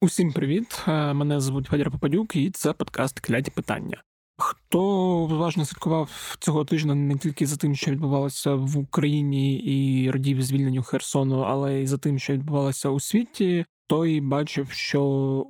Усім привіт! Е, Мене звуть Федір Попадюк, і це подкаст Кляті питання. Хто уважно слідкував цього тижня не тільки за тим, що відбувалося в Україні і радів звільненню Херсону, але й за тим, що відбувалося у світі, той бачив, що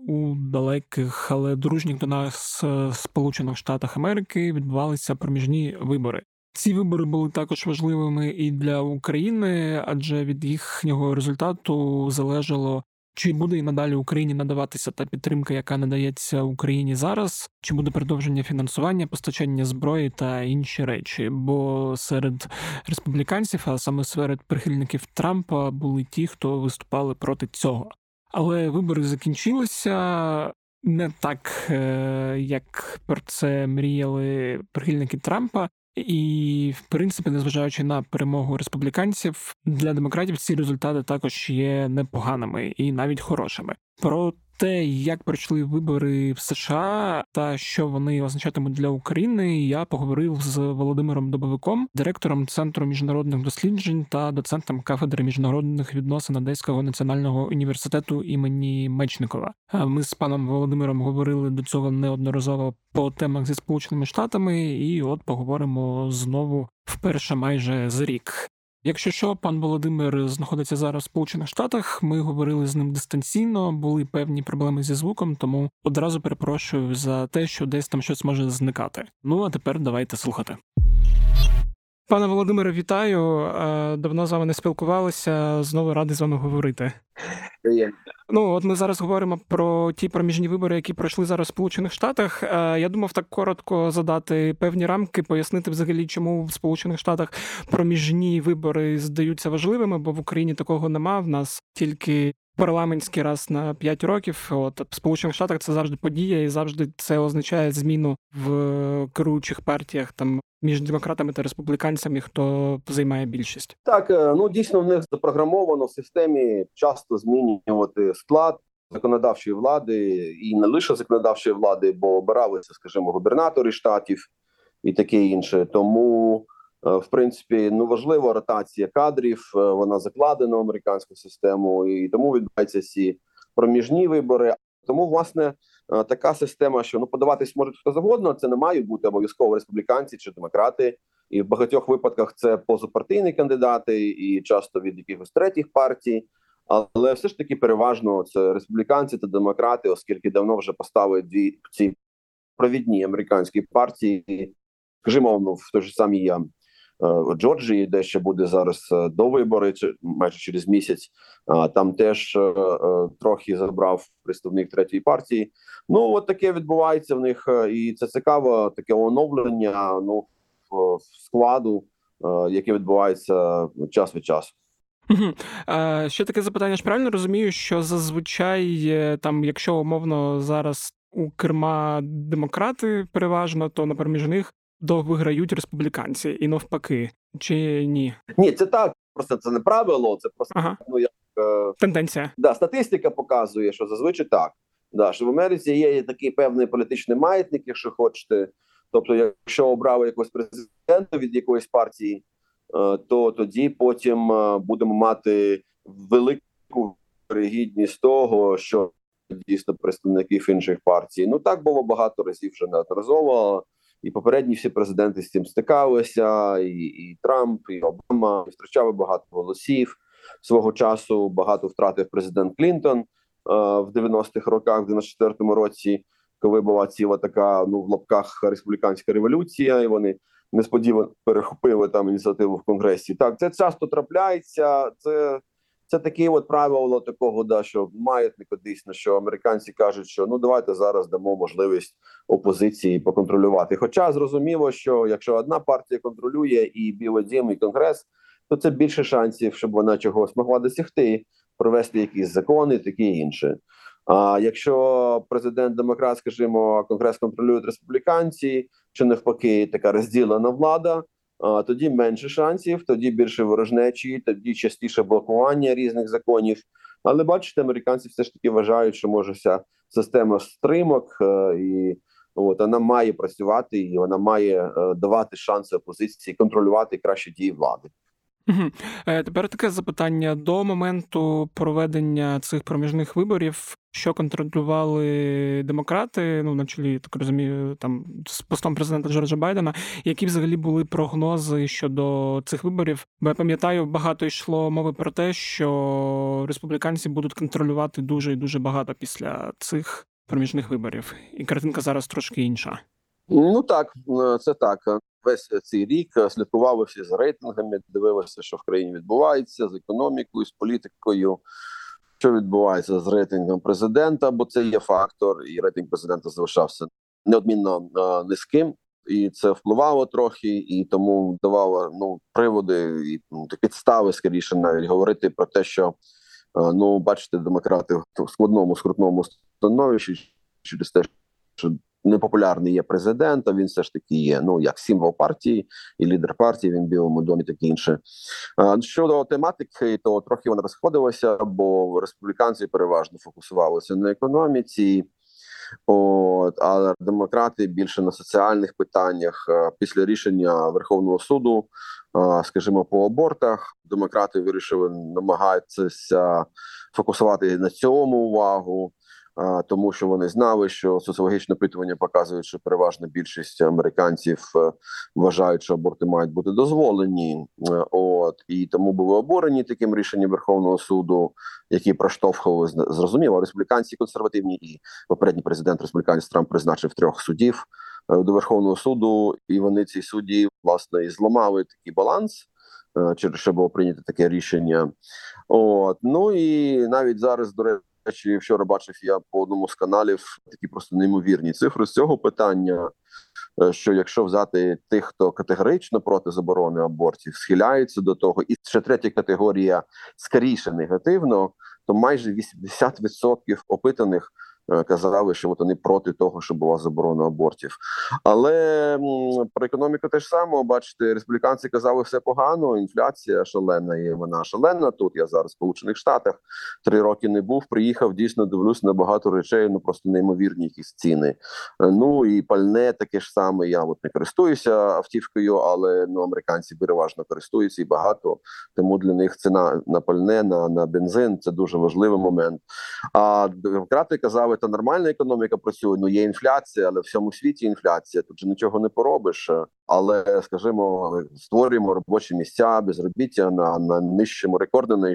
у далеких, але дружніх до нас е, Сполучених Штатах Америки відбувалися проміжні вибори. Ці вибори були також важливими і для України, адже від їхнього результату залежало чи буде і надалі Україні надаватися та підтримка, яка надається Україні зараз, чи буде продовження фінансування, постачання зброї та інші речі? Бо серед республіканців, а саме серед прихильників Трампа, були ті, хто виступали проти цього. Але вибори закінчилися не так, е, як про це мріяли прихильники Трампа. І, в принципі, незважаючи на перемогу республіканців, для демократів ці результати також є непоганими і навіть хорошими. Про те, як пройшли вибори в США та що вони означатимуть для України, я поговорив з Володимиром Добовиком, директором центру міжнародних досліджень та доцентом кафедри міжнародних відносин Одеського національного університету імені Мечникова. Ми з паном Володимиром говорили до цього неодноразово по темах зі сполученими штатами, і от поговоримо знову вперше майже за рік. Якщо що, пан Володимир знаходиться зараз в Сполучених Штатах, ми говорили з ним дистанційно, були певні проблеми зі звуком, тому одразу перепрошую за те, що десь там щось може зникати. Ну а тепер давайте слухати. Пане Володимире, вітаю. Е, давно з вами не спілкувалися. Знову радий з вами говорити. Ну от ми зараз говоримо про ті проміжні вибори, які пройшли зараз в Сполучених Штатах. Е, я думав так коротко задати певні рамки, пояснити взагалі, чому в Сполучених Штатах проміжні вибори здаються важливими, бо в Україні такого нема. В нас тільки парламентський раз на 5 років. От в Сполучених Штатах це завжди подія, і завжди це означає зміну в керуючих партіях там між демократами та республіканцями, хто займає більшість. Так е, ну дійсно в них запрограмовано в системі часто змінювати склад законодавчої влади і не лише законодавчої влади, бо обиралися, скажімо, губернатори штатів і таке інше. Тому е, в принципі ну важлива ротація кадрів. е, Вона закладена в американську систему, і тому відбуваються ці проміжні вибори. Тому власне така система, що ну подаватись може хто завгодно. Це не мають бути обов'язково республіканці чи демократи. І в багатьох випадках це позапартійні кандидати, і часто від якихось третіх партій. Але все ж таки переважно це республіканці та демократи, оскільки давно вже поставили дві ці провідні американські партії, скажімо, ну, в той же самій е, Джорджії, де ще буде зараз е, до вибори, майже через місяць. А там теж е, е, трохи забрав представник третьої партії. Ну от таке відбувається в них, е, і це цікаво, таке оновлення ну складу, е, яке відбувається час від часу. Ще таке запитання. Ж правильно розумію, що зазвичай е, там, якщо умовно зараз у керма демократи переважно, то на проміжних до виграють республіканці і навпаки, чи ні? Ні, це так. Просто це не правило. Це просто Ага, ну як е, тенденція. да, статистика показує, що зазвичай так. Да, що в Америці є такий певний політичний маятник, якщо хочете. Тобто, якщо обрали якогось президента від якоїсь партії, е, то тоді потім е, будемо мати велику пригідність того, що дійсно представників інших партій. Ну так було багато разів вже неодноразово. І попередні всі президенти з цим стикалися, і, і Трамп, і Обама і втрачали багато голосів свого часу. Багато втратив президент Клінтон е, в 90-х роках, в 94-му році, коли була ціла така ну в лапках республіканська революція, і вони несподівано перехопили там ініціативу в конгресі. Так, це часто трапляється. Це це таке от правило такого, да що маятник дійсно, що американці кажуть, що ну давайте зараз дамо можливість опозиції поконтролювати. Хоча зрозуміло, що якщо одна партія контролює і Білий Дім, і Конгрес, то це більше шансів, щоб вона чогось могла досягти, провести якісь закони, і таке інше. А якщо президент демократ, скажімо, конгрес контролюють республіканці, чи навпаки, така розділена влада. Тоді менше шансів, тоді більше ворожнечі, тоді частіше блокування різних законів. Але бачите, американці все ж таки вважають, що може вся система стримок, е, і от вона має працювати, і вона має е, давати шанси опозиції контролювати краще дії влади. Угу. Тепер таке запитання до моменту проведення цих проміжних виборів, що контролювали демократи, ну на чолі так розумію, там з постом президента Джорджа Байдена, які взагалі були прогнози щодо цих виборів? Бо я пам'ятаю, багато йшло мови про те, що республіканці будуть контролювати дуже і дуже багато після цих проміжних виборів, і картинка зараз трошки інша. Ну так, це так весь цей рік е, слідкували всі за рейтингами, дивилися, що в країні відбувається з економікою, з політикою. Що відбувається з рейтингом президента, бо це є фактор, і рейтинг президента залишався неодмінно е, низьким, і це впливало трохи, і тому давало ну приводи і ну, підстави скоріше навіть говорити про те, що е, ну бачите, демократи в складному скрутному становищі через те, що непопулярний є президент, а він все ж таки є ну як символ партії і лідер партії. Він в білому домі таке інше. Щодо тематики, то трохи вона розходилася, бо республіканці переважно фокусувалися на економіці. От, а демократи більше на соціальних питаннях після рішення Верховного суду, скажімо, по абортах, демократи вирішили намагатися фокусувати на цьому увагу тому що вони знали, що соціологічне опитування показує, що переважна більшість американців е, вважають, що аборти мають бути дозволені. Е, от і тому були обурені таким рішенням Верховного суду, які проштовхували зрозуміло. Республіканці консервативні і попередній президент республіканець Трамп призначив трьох суддів е, до Верховного суду, і вони ці судді власне і зламали такий баланс. Через що було прийнято таке рішення, от ну і навіть зараз до речі, речі, вчора бачив я по одному з каналів такі просто неймовірні цифри з цього питання. Е, що якщо взяти тих, хто категорично проти заборони абортів, схиляється до того, і ще третя категорія скоріше негативно, то майже 80% опитаних казали, що от вони проти того, що була заборона абортів. Але про економіку теж саме бачите, республіканці казали все погано. Інфляція шалена є. Вона шалена. Тут я зараз в Сполучених Штатах три роки не був. Приїхав дійсно дивлюсь на багато речей. Ну просто неймовірні якісь ціни. Е, ну і пальне таке ж саме. Я от не користуюся автівкою, але ну американці переважно користуються і багато. Тому для них ціна на пальне на, на бензин це дуже важливий момент. А демократи казали та нормальна економіка працює. Ну є інфляція, але в всьому світі інфляція. Тут же нічого не поробиш. Але скажімо, створюємо робочі місця безробіття на на нижчому рекордно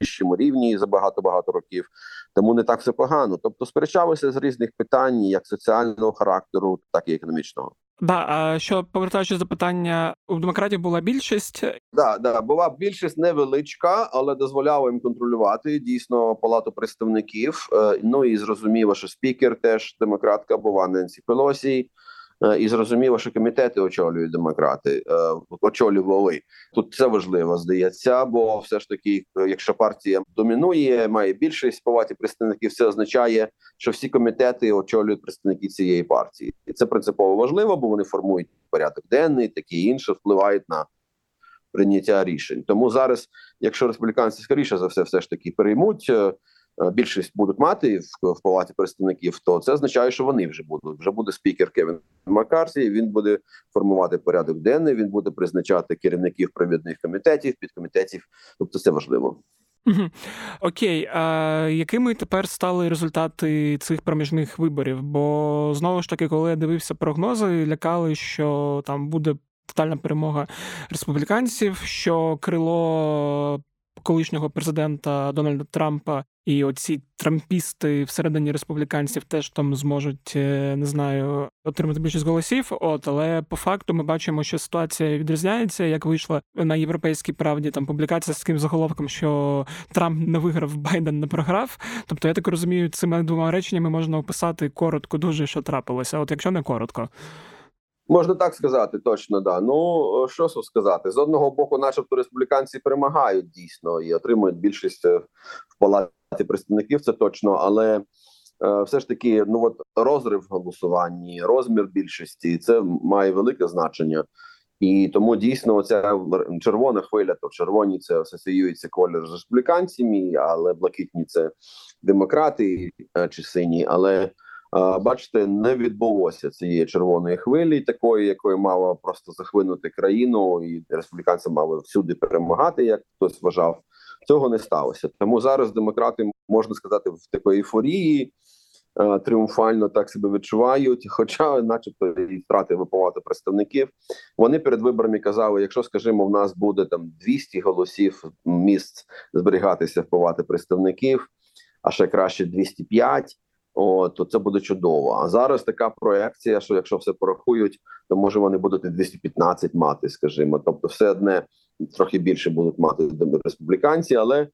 нижчому рівні за багато багато років. Тому не так все погано. Тобто сперечалися з різних питань, як соціального характеру, так і економічного. Да, а що повертаючись до питання, у демократів була більшість. Да, да, була більшість невеличка, але дозволяла їм контролювати дійсно палату представників. Е, ну і зрозуміло, що спікер теж демократка була Ненсі Пелосі. Е, і зрозуміло, що комітети очолюють демократи, е, очолювали тут. Це важливо здається, бо все ж таки, якщо партія домінує, має більшість палаті представників, це означає, що всі комітети очолюють представники цієї партії, і це принципово важливо, бо вони формують порядок денний, такі інше впливають на. Прийняття рішень тому зараз, якщо республіканці скоріше за все, все ж таки переймуть е, Е, більшість будуть мати в, в палаті представників, то це означає, що вони вже будуть. Вже буде спікер Кевін Маккарсі, Він буде формувати порядок денний. Він буде призначати керівників провідних комітетів, підкомітетів. Тобто, це важливо. Окей, а якими тепер стали результати цих проміжних виборів? Бо знову ж таки, коли я дивився прогнози, лякали, що там буде тотальна перемога республіканців, що крило колишнього президента Дональда Трампа і оці трампісти всередині республіканців теж там зможуть е, не знаю отримати більшість голосів. От але по факту ми бачимо, що ситуація відрізняється, як вийшла на європейській правді там публікація з таким заголовком, що Трамп не виграв, Байден не програв. Тобто, я так розумію, цими двома реченнями можна описати коротко, дуже що трапилося. От якщо не коротко. Можна так сказати, точно да. Ну що сказати, з одного боку, начебто республіканці перемагають дійсно і отримують більшість е, в палаті представників. Це точно, але е, все ж таки, ну от розрив в голосуванні, розмір більшості це має велике значення. І тому дійсно ця червона хвиля, то червоні це асоціюється колір з республіканцями, але блакитні це демократи е, чи сині. Але бачите, не відбулося цієї червоної хвилі, такої, якої мало просто захвинути країну, і республіканці мали всюди перемагати, як хтось вважав. Цього не сталося. Тому зараз демократи можна сказати в такої ейфорії. Тріумфально так себе відчувають, хоча, начебто, і втрати випивати представників. Вони перед виборами казали: якщо, скажімо, в нас буде там 200 голосів місць зберігатися впливати представників, а ще краще 205, о, то це буде чудово. А зараз така проекція, що якщо все порахують, то може вони будуть і 215 мати, скажімо. Тобто, все одне трохи більше будуть мати республіканці, але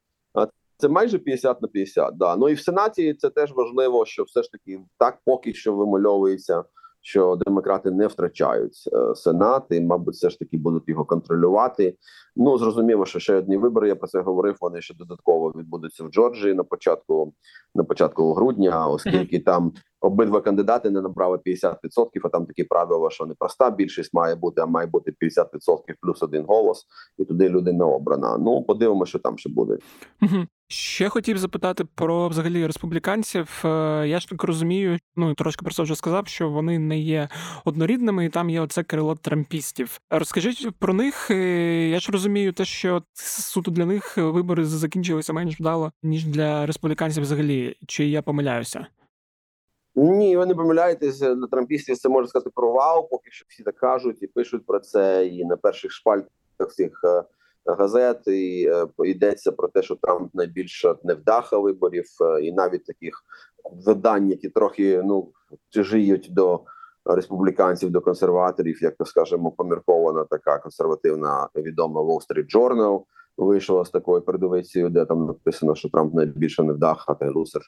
це майже 50 на 50. Да. Ну і в Сенаті це теж важливо, що все ж таки так поки що вимальовується, що демократи не втрачають е, сенат, і, мабуть, все ж таки будуть його контролювати. Ну зрозуміло, що ще одні вибори. Я про це говорив. Вони ще додатково відбудуться в Джорджії на початку на початку грудня, оскільки там обидва кандидати не набрали 50%, а там такі правила, що не проста більшість має бути, а має бути 50% плюс один голос, і туди людина обрана. Ну подивимося, що там ще буде. Ще хотів запитати про взагалі республіканців. Е, Я ж так розумію, ну трошки про це вже сказав, що вони не є однорідними, і там є оце крило трампістів. Розкажіть про них. Е, Я ж розумію, те, що суто для них вибори закінчилися менш вдало, ніж для республіканців взагалі. Чи я помиляюся? Ні, ви не помиляєтесь для трампістів. Це можна сказати провал. Поки що всі так кажуть і пишуть про це, і на перших шпальтах всіх е, газет і е, йдеться про те, що Трамп найбільша невдаха виборів, е, і навіть таких видань, які трохи ну тяжіють до республіканців, до консерваторів, як то скажемо, поміркована така консервативна відома Wall Street Journal вийшла з такою передовицею, де там написано, що Трамп найбільше найбільша невдаха та лусер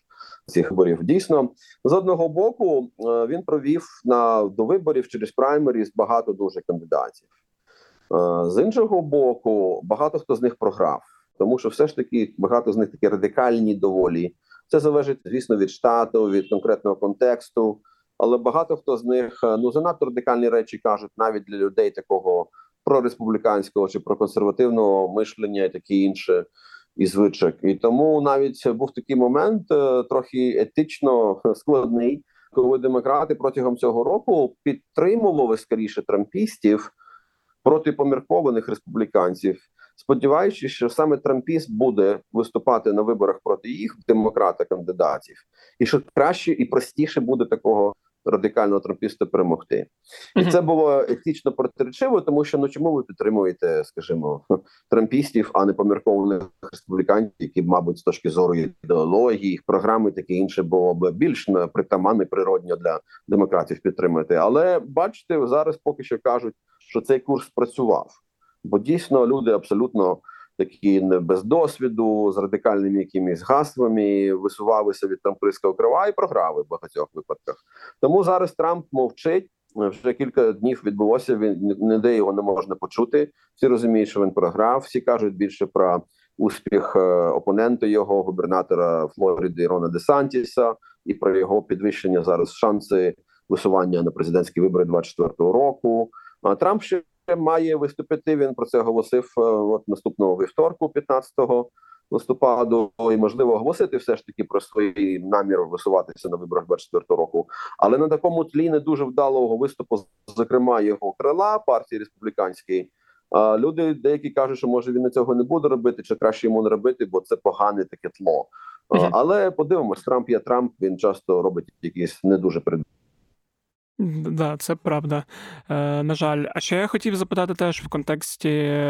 цих виборів. Дійсно, з одного боку е, він провів на до виборів через праймеріс багато дуже кандидатів. Е, З іншого боку, багато хто з них програв, тому що все ж таки багато з них такі радикальні доволі. Це залежить, звісно, від штату, від конкретного контексту. Але багато хто з них е, ну занадто радикальні речі кажуть навіть для людей такого прореспубліканського чи проконсервативного мишлення і таке інше і звичок. І тому навіть був такий момент е, трохи етично складний, коли демократи протягом цього року підтримували скоріше трампістів проти поміркованих республіканців, сподіваючись, що саме трампіст буде виступати на виборах проти їх демократа кандидатів, і що краще і простіше буде такого радикального трампіста перемогти. І це було етично протиречиво, тому що ну чому ви підтримуєте, скажімо, трампістів, а не поміркованих республіканців, які, мабуть, з точки зору ідеології, їх програми, таке інше було б більш і природньо для демократів підтримати. Але бачите, зараз поки що кажуть, що цей курс спрацював, бо дійсно люди абсолютно. Такі без досвіду, з радикальними якимись гаслами висувалися від трампійського крила і програли в багатьох випадках. Тому зараз Трамп мовчить. Вже кілька днів відбулося. Він ніде його не можна почути. Всі розуміють, що він програв. Всі кажуть більше про успіх е, опонента його губернатора Флориди Рона Десантіса і про його підвищення зараз шанси висування на президентські вибори 24-го року. А Трамп ще має виступити. Він про це оголосив е, от наступного вівторку, 15 листопаду, і можливо оголосити все ж таки про свій намір висуватися на виборах 24 року. Але на такому тлі не дуже вдалого виступу, зокрема його крила партії республіканської. Люди деякі кажуть, що може він цього не буде робити, чи краще йому не робити, бо це погане таке тло. Мгм. Але подивимось, Трамп є Трамп. Він часто робить якісь не дуже перед. Да, це правда. Е, на жаль, а ще я хотів запитати теж в контексті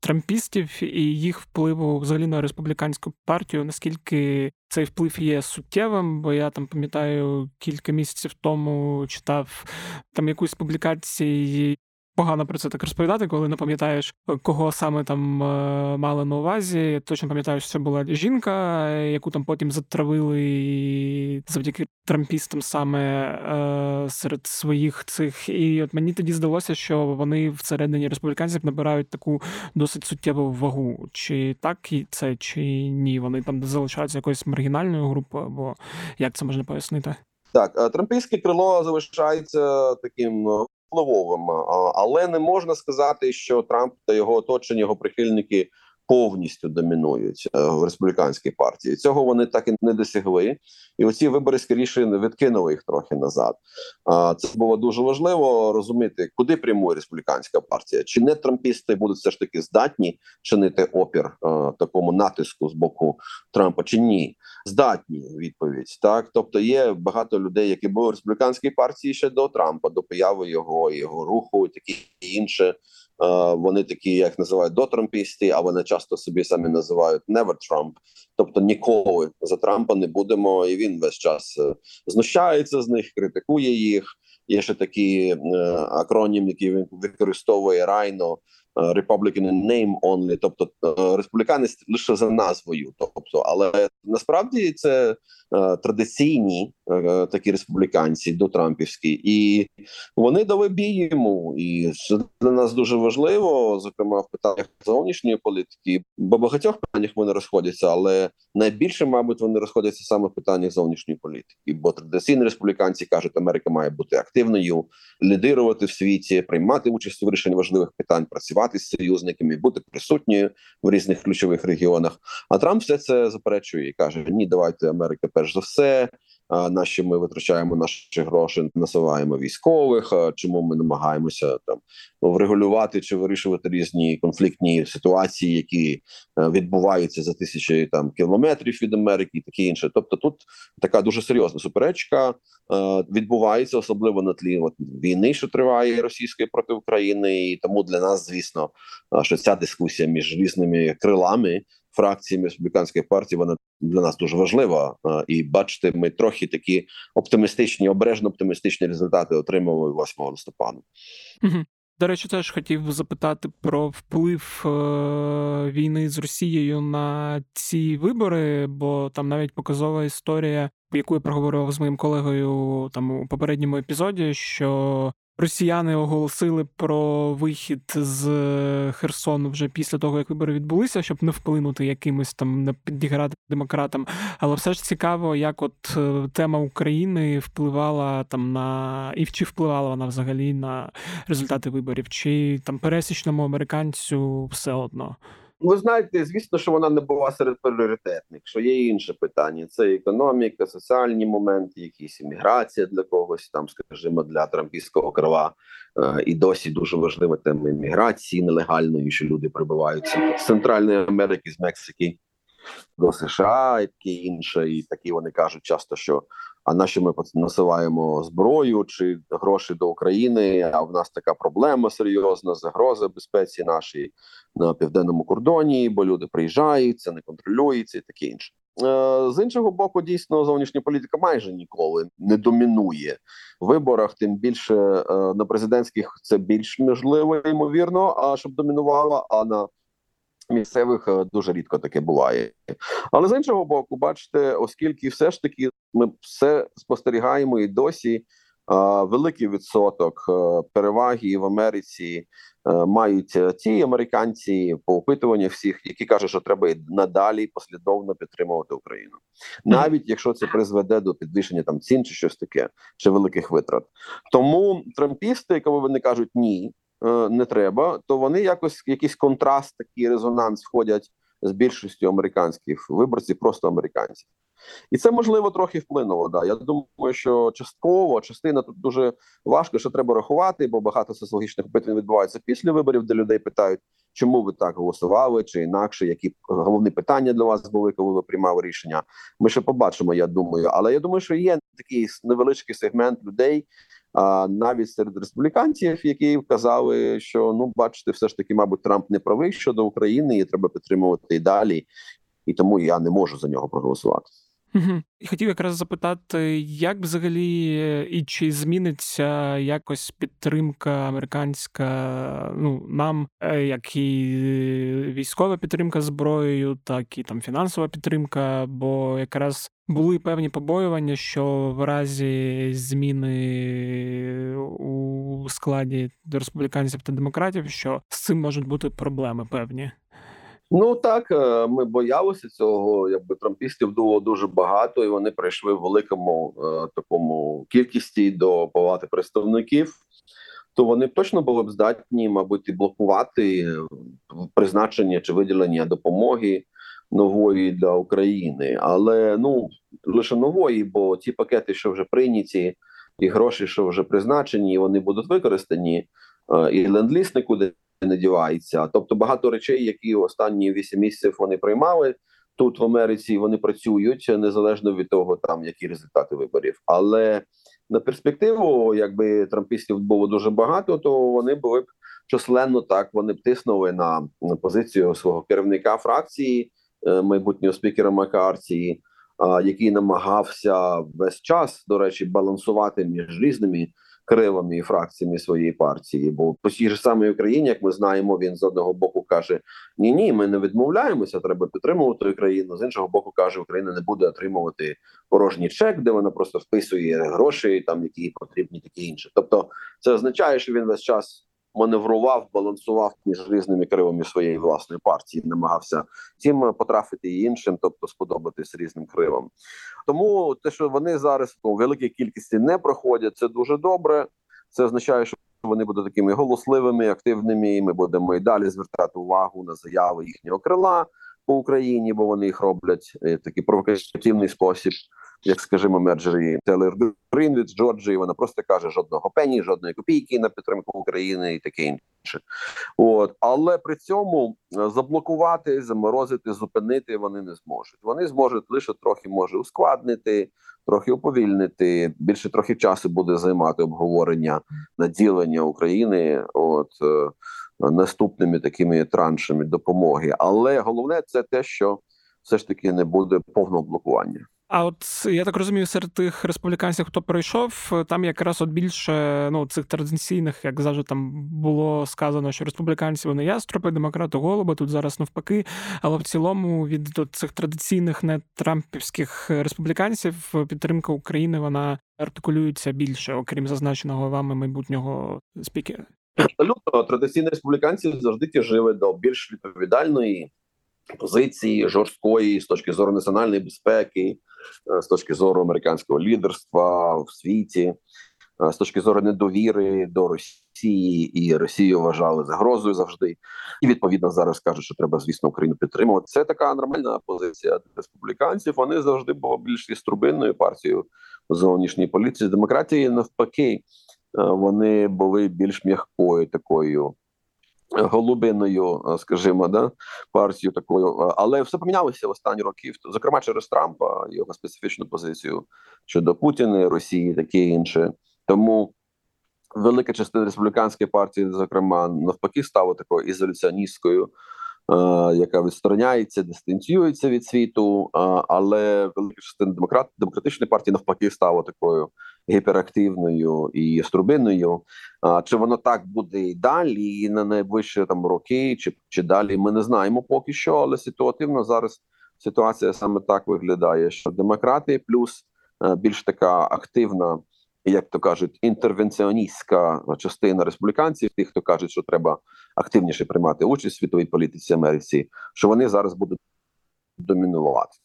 трампістів і їх впливу взагалі на республіканську партію, наскільки цей вплив є суттєвим, бо я там пам'ятаю кілька місяців тому читав там якусь публікацію. Погано про це так розповідати, коли не пам'ятаєш, кого саме там е, мали на увазі. Точно пам'ятаю, що це була жінка, яку там потім затравили і завдяки трампістам саме е, серед своїх цих. І от мені тоді здалося, що вони всередині республіканців набирають таку досить суттєву вагу. Чи так це, чи ні? Вони там залишаються якоюсь маргінальною групою, або як це можна пояснити? Так, е, трампійське крило залишається таким впливовим, але не можна сказати, що Трамп та його оточення, його прихильники повністю домінують е, в республіканській партії. Цього вони так і не досягли, і оці вибори скоріше відкинули їх трохи назад. А це було дуже важливо розуміти, куди прямує республіканська партія, чи не трампісти будуть все ж таки здатні чинити опір е, такому натиску з боку Трампа, чи ні, здатні відповідь. Так, тобто є багато людей, які були в республіканській партії ще до Трампа, до появи його його руху, такі інше. Вони такі, як називають дотрампісти, а вони часто собі самі називають never Trump. Тобто ніколи за Трампа не будемо, і він весь час е, знущається з них, критикує їх. Є ще такий е, акронім, який він використовує райно. Republican in name only, тобто республіканець лише за назвою, тобто, але насправді це Е, традиційні е, такі республіканці до Трампівські, і вони дали бій йому. І це для нас дуже важливо, зокрема в питаннях зовнішньої політики. Бо багатьох питаннях вони розходяться, але найбільше, мабуть, вони розходяться саме в питаннях зовнішньої політики. Бо традиційні республіканці кажуть, Америка має бути активною, лідирувати в світі, приймати участь у вирішенні важливих питань, працювати з союзниками, бути присутньою в різних ключових регіонах. А Трамп все це заперечує і каже: Ні, давайте Америка перш за все. Наші ми витрачаємо наші гроші, насуваємо військових. Чому ми намагаємося там врегулювати чи вирішувати різні конфліктні ситуації, які відбуваються за тисячі там кілометрів від Америки, і таке інше. Тобто, тут така дуже серйозна суперечка відбувається, особливо на тлі от, війни, що триває російської проти України, і тому для нас, звісно, що ця дискусія між різними крилами фракціями республіканської партії вона для нас дуже важлива. І бачите, ми трохи такі оптимістичні, обережно оптимістичні результати отримали 8 листопада. До речі, теж хотів запитати про вплив е, війни з Росією на ці вибори, бо там навіть показова історія, яку я проговорював з моїм колегою там у попередньому епізоді, що Росіяни оголосили про вихід з е, Херсону вже після того, як вибори відбулися, щоб не вплинути якимось там не підіграти демократам. Але все ж цікаво, як от е, тема України впливала там на і чи впливала вона взагалі на результати виборів, чи там пересічному американцю все одно. Ви знаєте, звісно, що вона не була серед пріоритетних, що є інше питання: це економіка, соціальні моменти, якісь імміграція для когось, там, скажімо, для трампійського крила. Е, і досі дуже важлива тема імміграції нелегальної, що люди прибуваються з Центральної Америки, з Мексики до США, і таке інше, і такі вони кажуть часто, що а наші ми насилаємо зброю чи гроші до України. А в нас така проблема серйозна, загроза безпеці нашій на південному кордоні, бо люди приїжджають, це не контролюється і таке інше. Е, з іншого боку, дійсно, зовнішня політика майже ніколи не домінує в виборах. Тим більше е, на президентських це більш можливо ймовірно, а щоб домінувала, а на місцевих е, дуже рідко таке буває. Але з іншого боку, бачите, оскільки все ж таки ми все спостерігаємо і досі. Великий відсоток е, переваги в Америці е, мають ті американці по опитуваннях всіх, які кажуть, що треба надалі послідовно підтримувати Україну, навіть якщо це призведе до підвищення там цін чи щось таке, чи великих витрат. Тому трампісти, коли вони кажуть ні, Е, не треба, то вони якось якийсь контраст, такий резонанс входять з більшістю американських виборців, просто американців. І це можливо трохи вплинуло. Да. Я думаю, що частково частина тут дуже важко, що треба рахувати, бо багато соціологічних опитувань відбувається після виборів, де людей питають, чому ви так голосували, чи інакше, які головні питання для вас були, коли ви приймали рішення. Ми ще побачимо, я думаю. Але я думаю, що є такий невеличкий сегмент людей, а навіть серед республіканців, які вказали, що ну бачите, все ж таки, мабуть, Трамп не правий щодо України, і треба підтримувати і далі, і тому я не можу за нього проголосувати. Угу. І хотів якраз запитати, як взагалі і чи зміниться якось підтримка американська ну нам, е, як і військова підтримка зброєю, так і там фінансова підтримка, бо якраз були певні побоювання, що в разі зміни у складі республіканців та демократів, що з цим можуть бути проблеми певні. Ну так е, ми боялися цього. Якби трампістів було дуже багато, і вони прийшли в великому е, такому кількості до палати представників. то вони точно були б здатні, мабуть, і блокувати е, призначення чи виділення допомоги нової для України, але ну лише нової, бо ті пакети, що вже прийняті, і гроші, що вже призначені, вони будуть використані, е, і ленд-ліз нікуди не дівається. Тобто багато речей, які останні вісім місяців вони приймали тут в Америці, вони працюють незалежно від того, там які результати виборів. Але на перспективу, якби трампістів було дуже багато, то вони були б численно так. Вони б тиснули на, позицію свого керівника фракції, е, майбутнього спікера Маккарті, а, який намагався весь час, до речі, балансувати між різними крилами і фракціями своєї партії. Бо по тій ж самій Україні, як ми знаємо, він з одного боку каже: Ні, ні, ми не відмовляємося, треба підтримувати Україну. З іншого боку, каже, Україна не буде отримувати порожній чек, де вона просто вписує гроші, там які їй потрібні, такі інше. Тобто, це означає, що він весь час. Маневрував, балансував між різними кривами своєї власної партії, намагався тим потрапити і іншим, тобто сподобатись різним кривам. Тому те, що вони зараз у великій кількості не проходять, це дуже добре. Це означає, що вони будуть такими голосливими, активними. і Ми будемо і далі звертати увагу на заяви їхнього крила по Україні, бо вони їх роблять в такий провокативний спосіб як скажімо, мерджері Телер Грін з Джорджії. Вона просто каже жодного пені, жодної копійки на підтримку України і таке інше. От але при цьому е, заблокувати, заморозити, зупинити вони не зможуть. Вони зможуть лише трохи може ускладнити. Трохи уповільнити більше трохи часу буде займати обговорення наділення України, от е, наступними такими траншами допомоги. Але головне це те, що все ж таки не буде повного блокування. А от я так розумію, серед тих республіканців, хто пройшов, там якраз от більше ну цих традиційних, як завжди там було сказано, що республіканці вони ястропи, демократи голуби, тут зараз навпаки. Але в цілому від цих традиційних не трампівських республіканців підтримка України вона артикулюється більше, окрім зазначеного вами майбутнього спікера. Абсолютно традиційні республіканці завжди тяжили до більш відповідальної позиції жорсткої з точки зору національної безпеки, е, з точки зору американського лідерства в світі, е, з точки зору недовіри до Росії і Росію вважали загрозою завжди. І відповідно зараз кажуть, що треба, звісно, Україну підтримувати. Це така нормальна позиція республіканців. Вони завжди були більш іструбинною партією зовнішньої політики. Демократії навпаки, е, вони були більш м'якою такою голубиною, е, скажімо, да партію такою, е, але все помінялося в останні роки, зокрема через Трампа, його специфічну позицію щодо Путіна, Росії, таке інше. Тому велика частина республіканської партії, зокрема, навпаки, стала такою ізоляціоністкою. Е, яка відстороняється, дистанціюється від світу, але велика частина демократ демократичної партії навпаки стала такою гіперактивною і струбинною. А чи воно так буде і далі, і на найближчі там роки, чи чи далі ми не знаємо поки що, але ситуативно зараз ситуація саме так виглядає: що демократи плюс е, більш така активна. Як то кажуть, інтервенціоністська частина республіканців, тих, хто кажуть, що треба активніше приймати участь в світовій політиці Америці, що вони зараз будуть домінувати.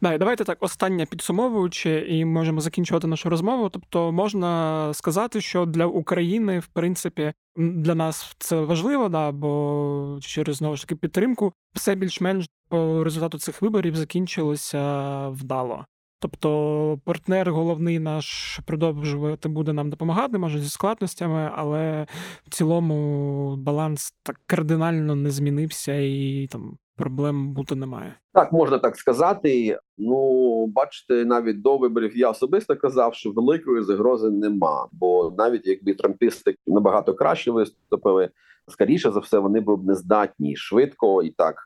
Да, давайте так останнє підсумовуючи, і можемо закінчувати нашу розмову. Тобто, можна сказати, що для України, в принципі, для нас це важливо, да, бо через знову ж таки підтримку все більш-менш по результату цих виборів закінчилося вдало. Тобто партнер головний наш продовжувати буде нам допомагати, може зі складностями, але в цілому баланс так кардинально не змінився і там проблем бути немає. Так можна так сказати. Ну бачите, навіть до виборів я особисто казав, що великої загрози нема. Бо навіть якби трампісти набагато краще виступили, скоріше за все, вони б не здатні швидко і так.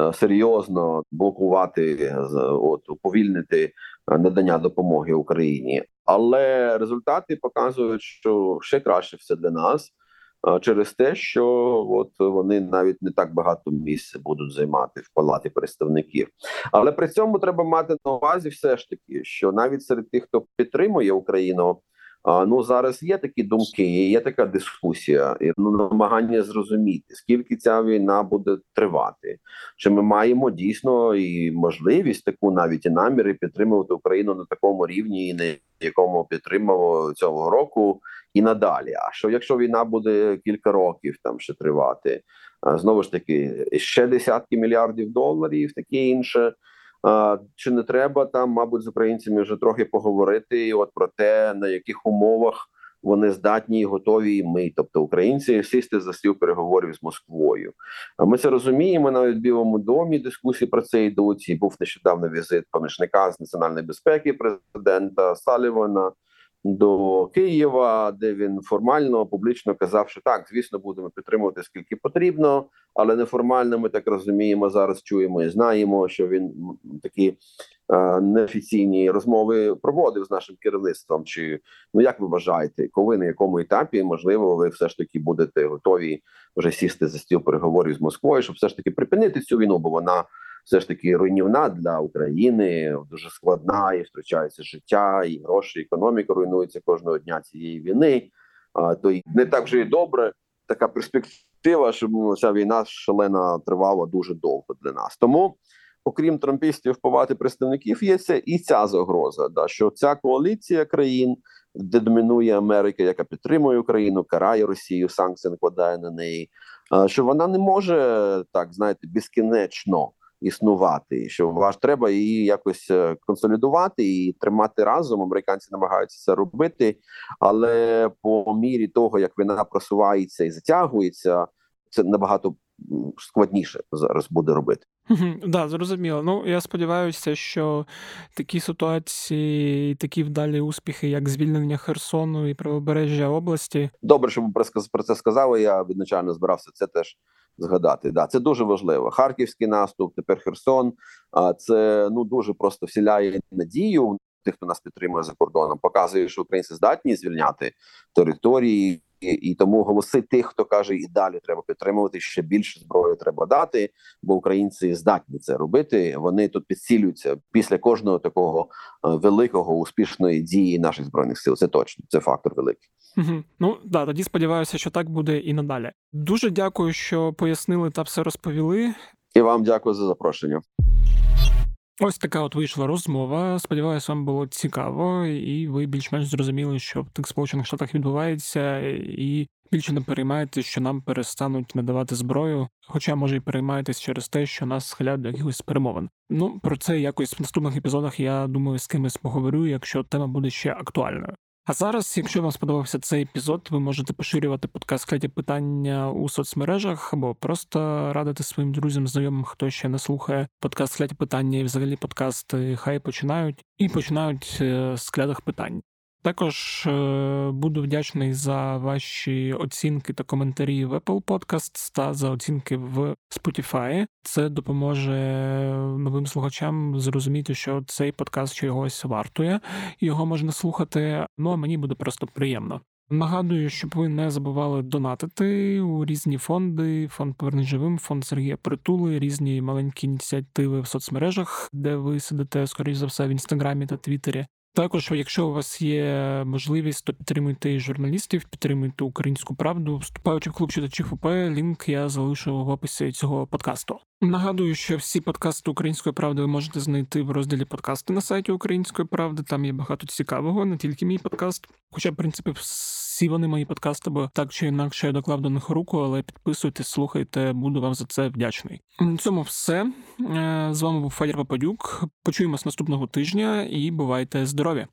Е, серйозно блокувати от уповільнити е, надання допомоги Україні, але результати показують, що ще краще все для нас е, через те, що от вони навіть не так багато місць будуть займати в палаті представників. Але при цьому треба мати на увазі, все ж таки, що навіть серед тих, хто підтримує Україну. Ну зараз є такі думки, є така дискусія, і ну, намагання зрозуміти, скільки ця війна буде тривати. Чи ми маємо дійсно і можливість таку навіть і наміри підтримувати Україну на такому рівні, і на якому підтримав цього року, і надалі. А що якщо війна буде кілька років там ще тривати? Знову ж таки, ще десятки мільярдів доларів, таке інше. Чи не треба там, мабуть, з українцями вже трохи поговорити от про те, на яких умовах вони здатні і готові і ми, тобто українці, сісти за стіл переговорів з Москвою. Ми це розуміємо навіть в Білому домі. Дискусії про це йдуть. І Був нещодавно візит помічника з національної безпеки президента Салівана до Києва, де він формально публічно казав, що так, звісно, будемо підтримувати скільки потрібно, але неформально ми так розуміємо. Зараз чуємо і знаємо, що він такі е, неофіційні розмови проводив з нашим керівництвом. Чи ну як ви вважаєте, коли на якому етапі можливо ви все ж таки будете готові вже сісти за стіл переговорів з Москвою, щоб все ж таки припинити цю війну, бо вона все ж таки руйнівна для України, дуже складна і втрачається життя, і гроші, і економіка руйнується кожного дня цієї війни. А то не так вже і добре. Така перспектива, щоб ну, ця війна шалена тривала дуже довго для нас. Тому, окрім трампістів, повати представників, є ця і ця загроза, да що ця коаліція країн, де домінує Америка, яка підтримує Україну, карає Росію, санкції накладає на неї. Що вона не може так знаєте безкінечно існувати, що ваш треба її якось е, консолідувати і тримати разом. Американці намагаються це робити, але по мірі того, як війна просувається і затягується, це набагато складніше зараз буде робити. Так, да, зрозуміло. Ну я сподіваюся, що такі ситуації, такі вдалі успіхи, як звільнення Херсону і правобережжя області. Добре, що ви про це сказали. Я відначально збирався це теж згадати. Да, це дуже важливо. Харківський наступ, тепер Херсон. А це ну дуже просто вселяє надію. Тих, хто нас підтримує за кордоном, показує, що українці здатні звільняти території, і тому голоси тих, хто каже, і далі треба підтримувати ще більше зброї треба дати, бо українці здатні це робити. Вони тут підсилюються після кожного такого е, великого успішної дії наших збройних сил. Це точно це фактор великий. Угу. Ну да, тоді сподіваюся, що так буде і надалі. Дуже дякую, що пояснили та все розповіли. І вам дякую за запрошення. Ось така от вийшла розмова. Сподіваюся, вам було цікаво, і ви більш-менш зрозуміли, що в тих сполучених штатах відбувається, і більше не переймаєтесь, що нам перестануть надавати зброю. Хоча, може, і переймаєтесь через те, що нас схиляють до якихось перемовин. Ну про це якось в наступних епізодах я думаю з кимось поговорю, якщо тема буде ще актуальною. А зараз, якщо вам сподобався цей епізод, ви можете поширювати подкаст «Кляті питання у соцмережах або просто радити своїм друзям, знайомим, хто ще не слухає подкаст «Кляті питання і взагалі подкасти хай починають і починають е, з клятих питань. Також е, буду вдячний за ваші оцінки та коментарі в Apple Podcasts та за оцінки в Spotify. Це допоможе новим слухачам зрозуміти, що цей подкаст чогось вартує, його можна слухати. Ну а мені буде просто приємно. Нагадую, щоб ви не забували донатити у різні фонди, фонд «Повернись живим, фонд Сергія Притули, різні маленькі ініціативи в соцмережах, де ви сидите, скоріш за все, в інстаграмі та твіттері. Також, якщо у вас є можливість, то підтримуйте журналістів, підтримуйте українську правду, вступаючи в клуб читачів УП, лінк я залишу в описі цього подкасту. Нагадую, що всі подкасти української правди ви можете знайти в розділі подкасти на сайті Української правди. Там є багато цікавого, не тільки мій подкаст. Хоча, в принципі, всі вони мої подкасти, бо так чи інакше я доклав до них руку, але підписуйтесь, слухайте, буду вам за це вдячний. На цьому все. Е, з вами був Федір Пападюк. Почуємось наступного тижня і бувайте здорові!